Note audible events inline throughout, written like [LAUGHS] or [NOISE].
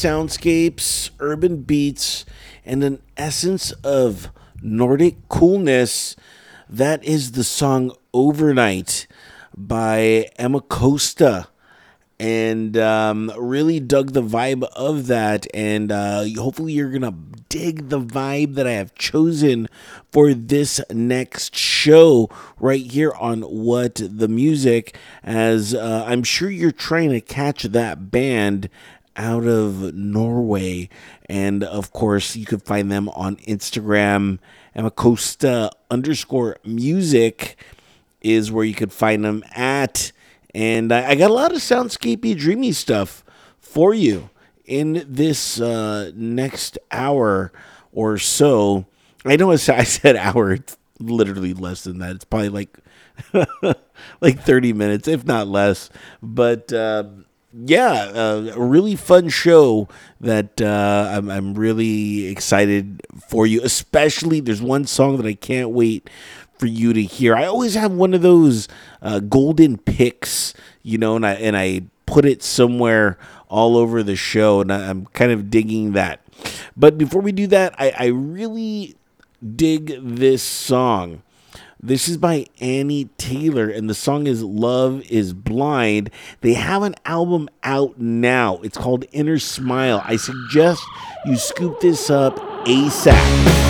soundscapes, urban beats, and an essence of Nordic coolness. That is the song Overnight by Emmecosta. And um, really dug the vibe of that. And uh, hopefully, you're going to dig the vibe that I have chosen for this next show right here on What the Music. As uh, I'm sure you're trying to catch that band out of Norway. And of course, you can find them on Instagram. Emmecosta underscore music is where you could find them at. And I, I got a lot of soundscapey, dreamy stuff for you in this uh, next hour or so. I know [LAUGHS] I said hour, it's literally less than that. It's probably like [LAUGHS] like 30 minutes, if not less. But uh, yeah, uh, a really fun show that uh, I'm, I'm really excited for you. Especially, there's one song that I can't wait for you to hear. I always have one of those uh, golden picks, you know, and I and I put it somewhere all over the show, and I, am kind of digging that. But before we do that, I, I really dig this song. This is by Annie Taylor, and the song is Love is Blind. They have an album out now. It's called Inner Smile. I suggest you scoop this up ASAP.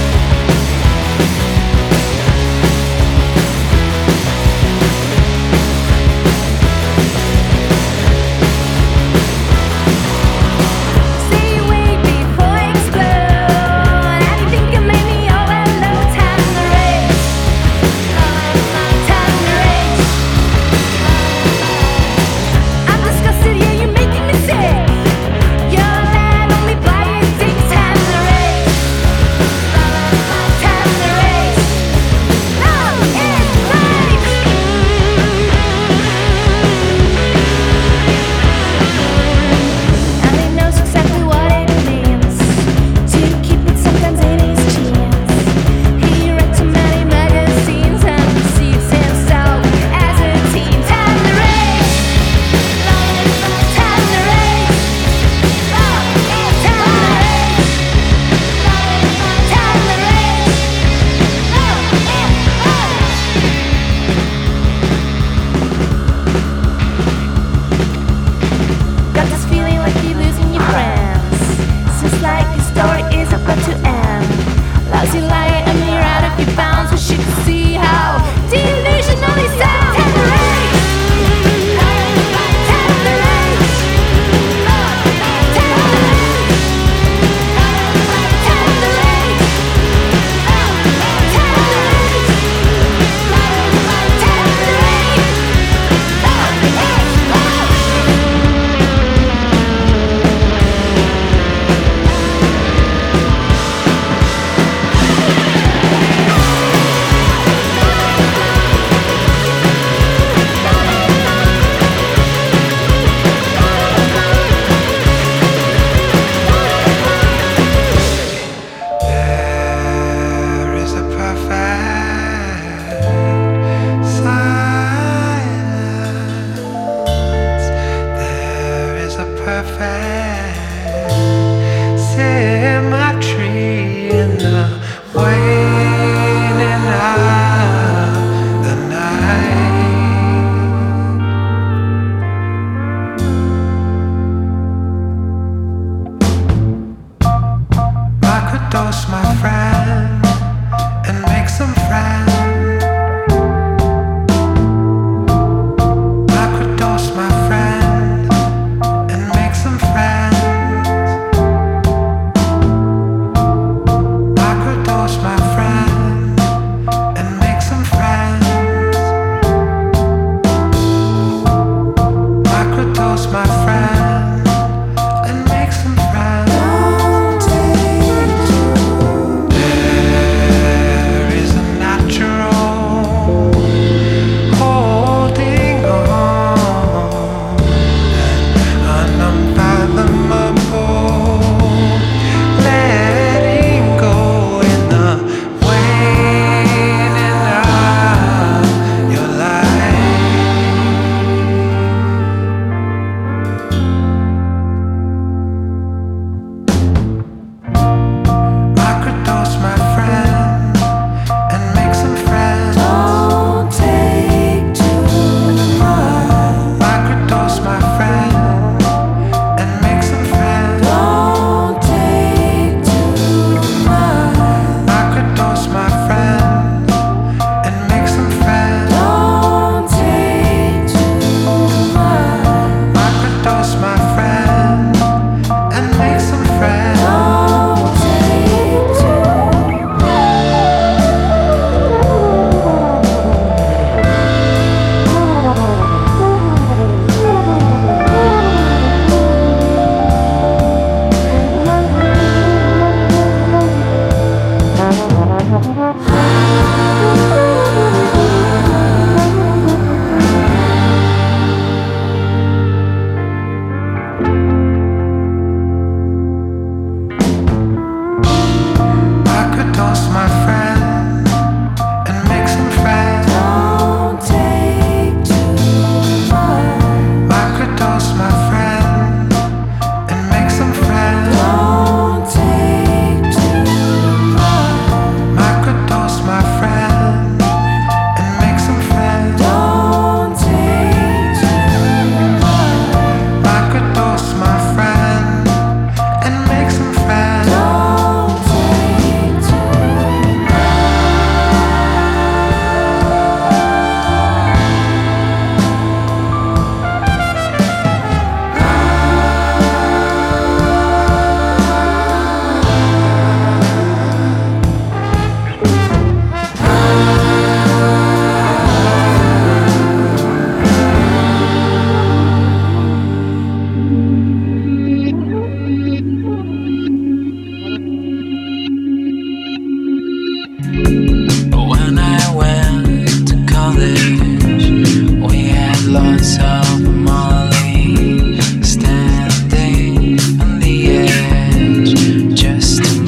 just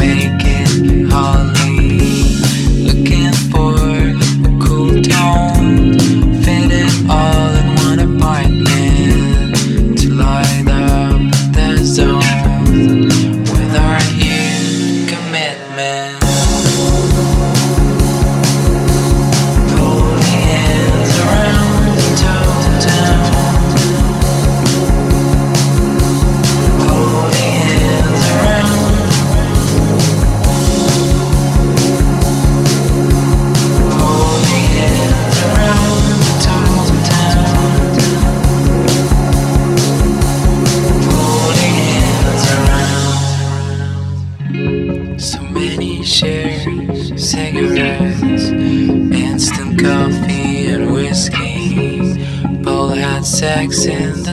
Sex in the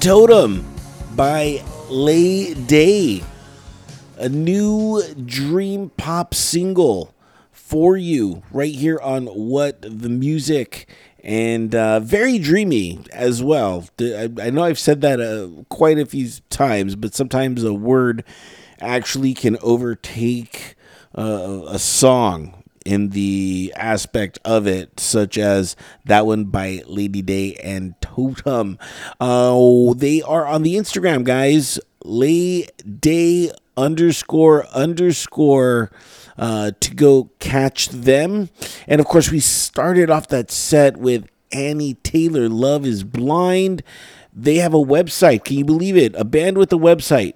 Totem by Layday. A new dream pop single for you right here on What the Music. And uh, very dreamy as well. I, know I've said that uh, quite a few times, but sometimes a word actually can overtake uh, a song in the aspect of it, such as that one by Layday and Totem. Uh, they are on the Instagram, guys. Lay Day underscore underscore uh, to go catch them. And of course, we started off that set with Annie Taylor, Love is Blind. They have a website. Can you believe it? A band with a website.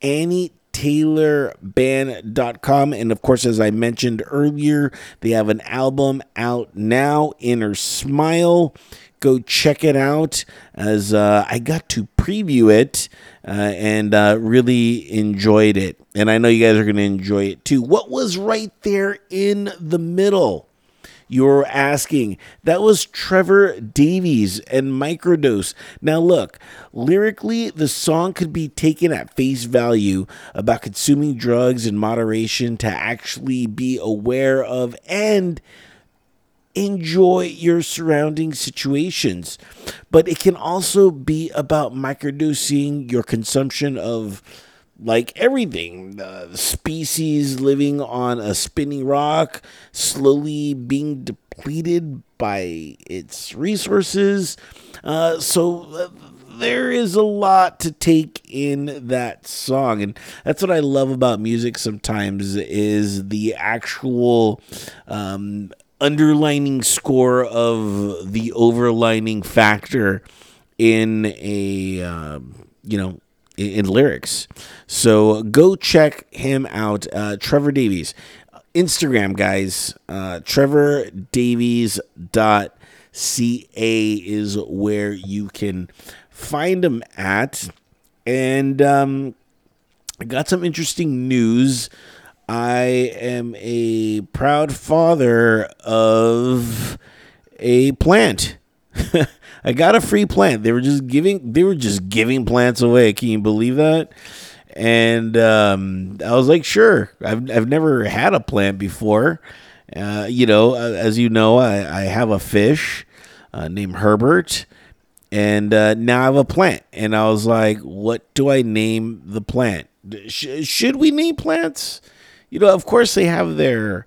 Annie taylorband.com. And of course, as I mentioned earlier, they have an album out now, Inner Smile. Go check it out as uh, I got to preview it uh, and uh, really enjoyed it. And I know you guys are going to enjoy it too. What was right there in the middle? You're asking. That was Trevor Davies and Microdose. Now, look, lyrically, the song could be taken at face value about consuming drugs in moderation to actually be aware of and enjoy your surrounding situations. But it can also be about microdosing your consumption of like everything, the species living on a spinning rock, slowly being depleted by its resources. Uh, so uh, there is a lot to take in that song and that's what i love about music sometimes is the actual um, underlining score of the overlining factor in a um, you know in, lyrics. So go check him out uh, trevor davies. Instagram guys uh, trevor davies dot ca is where you can find him at. And um, i got some interesting news. I am a proud father of a plant. [LAUGHS] I got a free plant. They were just giving they were just giving plants away. Can you believe that? And um, I was like, sure. I've I've never had a plant before. Uh, you know, uh, as you know, I, I have a fish uh, named Herbert, and uh, now I have a plant. And I was like, what do I name the plant? Sh- should we name plants? you know, of course they have their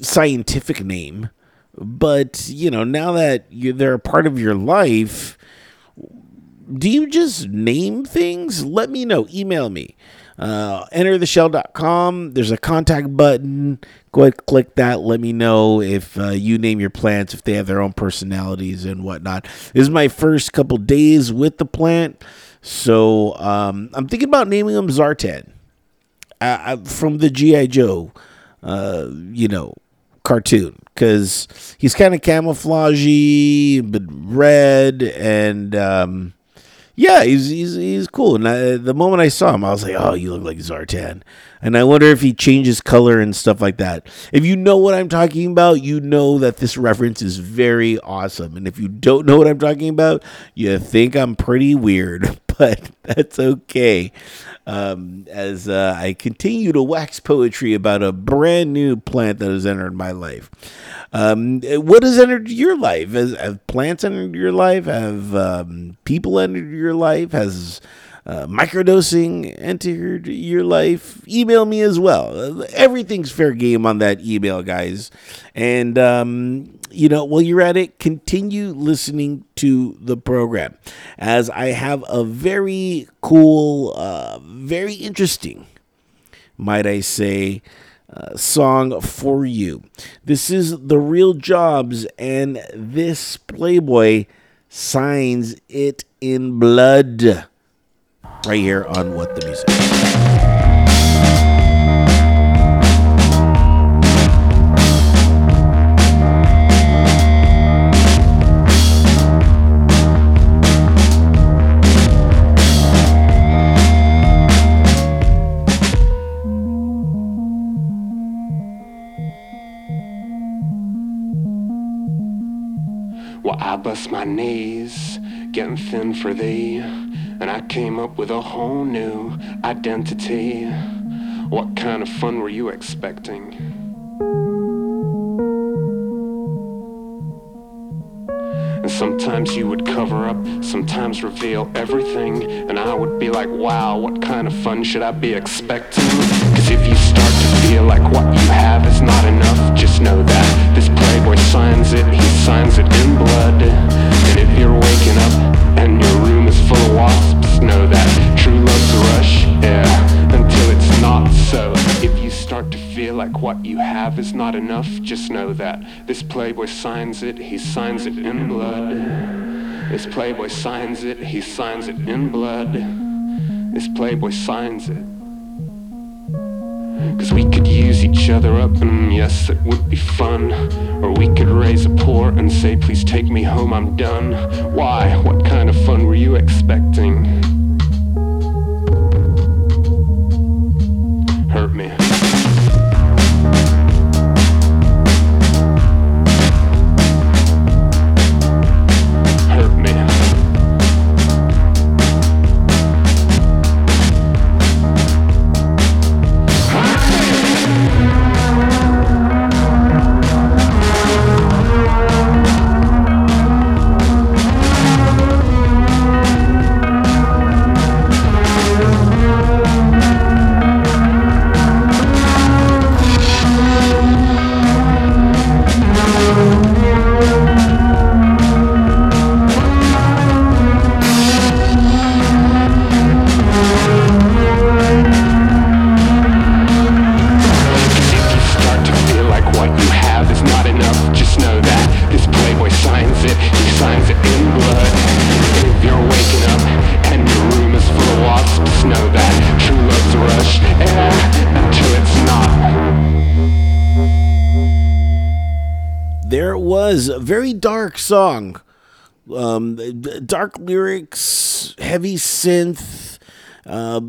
scientific name, but you know, now that you, they're a part of your life, do you just name things? Let me know. Email me. Uh, entertheshell.com. There's a contact button. Go ahead, click that. Let me know if uh, you name your plants, if they have their own personalities and whatnot. This is my first couple days with the plant, so um, I'm thinking about naming them Zartan uh, from the GI Joe, uh, you know, cartoon because he's kind of camouflagey, but red and. Um, yeah, he's he's he's cool. And I, the moment I saw him, I was like, "Oh, you look like Zartan." And I wonder if he changes color and stuff like that. If you know what I'm talking about, you know that this reference is very awesome. And if you don't know what I'm talking about, you think I'm pretty weird, [LAUGHS] but that's okay um, as uh, I continue to wax poetry about a brand new plant that has entered my life. Um, what has entered your life? Has, have plants entered your life? Have um, people entered your life? Has uh, microdosing entered your life? Email me as well. Everything's fair game on that email, guys. And um, you know, while you're at it, continue listening to the program as I have a very cool, uh, very interesting, might I say, uh, song for you. this is The Real Jobs, and this Playboy signs it in blood right here on What the Music. Well, I bust my knees, getting thin for thee, and I came up with a whole new identity. What kind of fun were you expecting? And sometimes you would cover up, sometimes reveal everything. And I would be like, wow, what kind of fun should I be expecting? Cause if you start to feel like what you have is not enough, just know that this playboy signs it, he signs it in blood. And if you're waking up and your room is full of wasps, know that true love's a rush, yeah, until it's not so. If you start to feel like what you have is not enough, just know that this playboy signs it, he signs it in blood. This playboy signs it, he signs it in blood. This playboy signs it. Cause we could use each other up, and yes, it would be fun. Or we could raise a pour and say, please take me home, I'm done. Why? What kind of fun were you expecting? There it was. A very dark song. Um, dark lyrics, heavy synth, uh,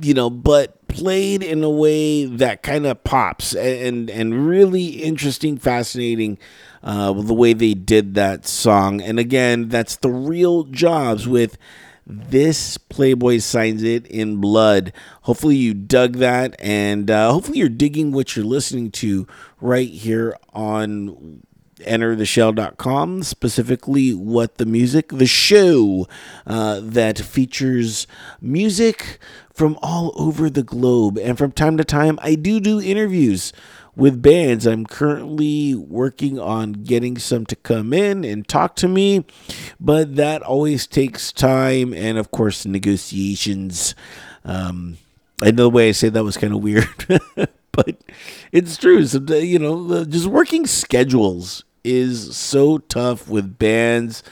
you know, but played in a way that kind of pops and and really interesting, fascinating. Uh, the way they did that song, and again, that's the real jobs with this Playboy signs it in blood. Hopefully, you dug that, and uh, hopefully, you're digging what you're listening to right here on entertheshell.com, specifically what the music, the show uh, that features music from all over the globe. And from time to time, I do do interviews with bands. I'm currently working on getting some to come in and talk to me, but that always takes time and, of course, negotiations. Um, I know the way I say that was kind of weird, [LAUGHS] but it's true. So, you know, just working schedules is so tough with bands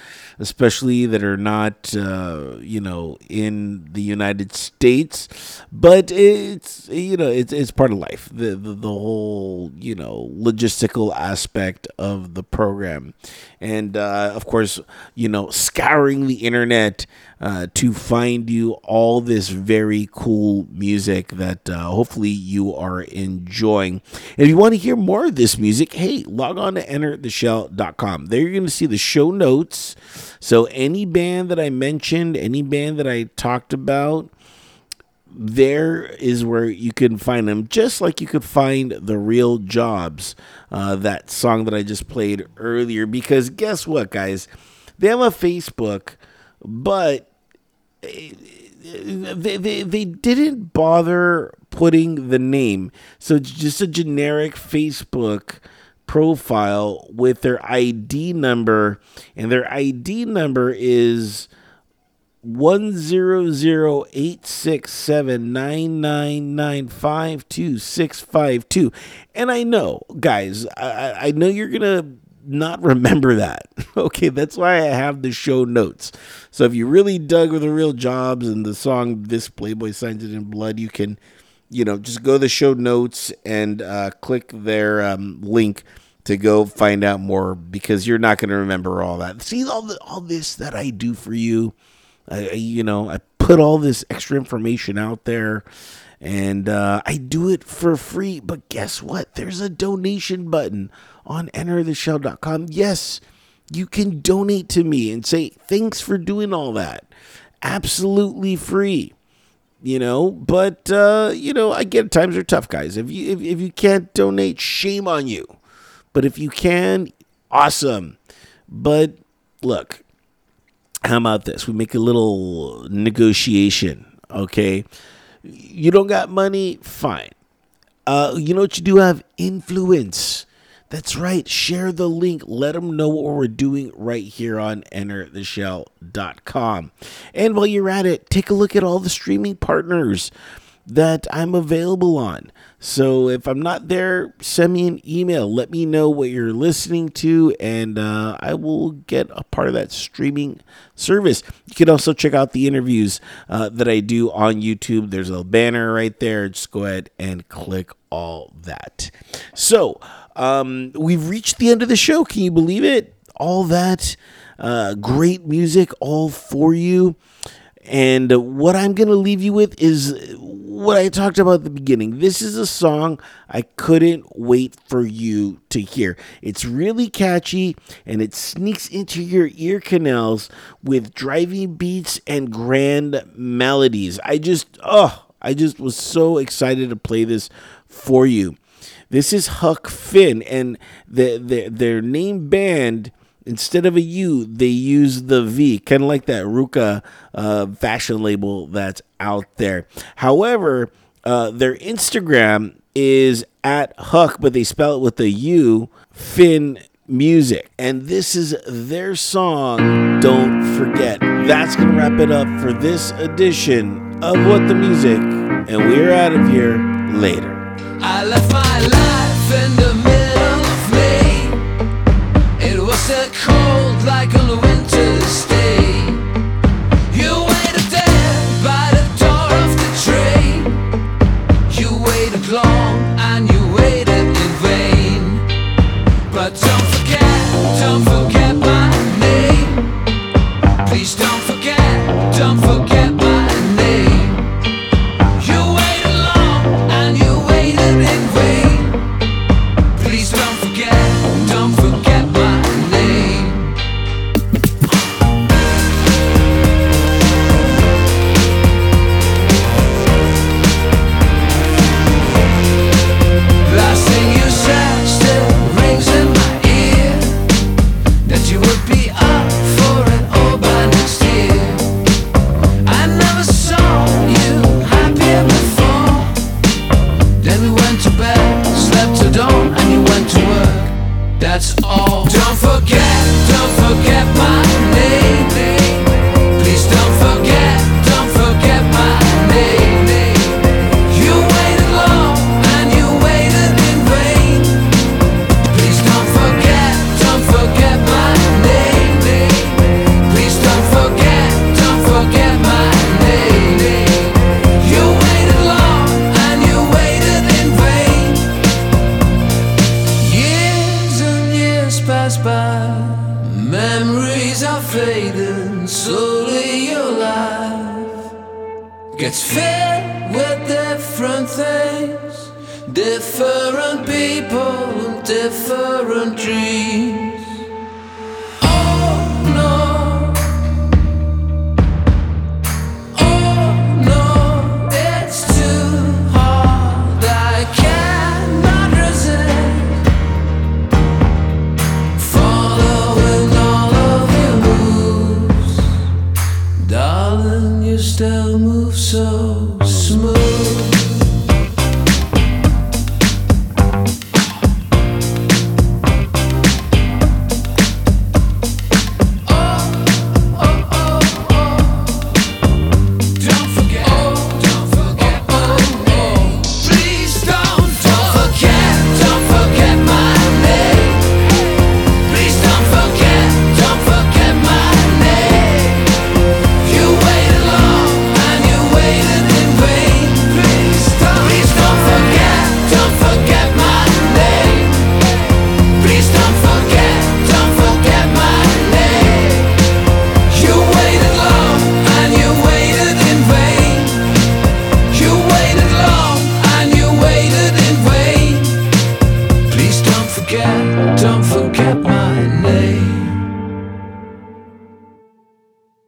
especially that are not, uh, you know, in the United States. But it's, you know, it's, it's part of life. The, the, the whole, you know, logistical aspect of the program. And, uh, of course, you know, scouring the internet uh, to find you all this very cool music that uh, hopefully you are enjoying. And if you want to hear more of this music, hey, log on to entertheshell.com. There you're going to see the show notes. So any band that I mentioned, any band that I talked about, there is where you can find them, just like you could find the real jobs, uh, that song that I just played earlier. Because guess what, guys? They have a Facebook, but they, they, they didn't bother putting the name. So it's just a generic Facebook profile with their ID number, and their ID number is one zero zero eight six seven nine nine nine five two six five two. And I know, guys, I, I know you're gonna not remember that. [LAUGHS] Okay, that's why I have the show notes. So if you really dug with the real jobs and the song This Playboy Signs It in Blood, you can, you know, just go to the show notes and uh, click their um, link to go find out more because you're not going to remember all that. See all the, all this that I do for you. I, you know, I put all this extra information out there and uh, I do it for free. But guess what? There's a donation button on entertheshell.com. Yes, you can donate to me and say, thanks for doing all that. Absolutely free. You know, but uh, you know, I get times are tough, guys. If you if, if you can't donate, shame on you. But if you can, awesome. But look, how about this? We make a little negotiation, okay? You don't got money? Fine. Uh, you know what you do have? Influence. That's right. Share the link. Let them know what we're doing right here on entertheshell.com. And while you're at it, take a look at all the streaming partners that I'm available on. So if I'm not there, send me an email. Let me know what you're listening to, and uh, I will get a part of that streaming service. You can also check out the interviews uh, that I do on YouTube. There's a banner right there. Just go ahead and click all that. So, um, we've reached the end of the show. Can you believe it? All that uh, great music, all for you. And what I'm going to leave you with is what I talked about at the beginning. This is a song I couldn't wait for you to hear. It's really catchy and it sneaks into your ear canals with driving beats and grand melodies. I just, oh, I just was so excited to play this for you. This is Huck Finn, and the, the, their name band, instead of a U, they use the V, kind of like that RVCA uh, fashion label that's out there. However, uh, their Instagram is at Huck, but they spell it with a U, Finn Music. And this is their song, Don't Forget. That's going to wrap it up for this edition of What the Music, and we're out of here later. I left my life in the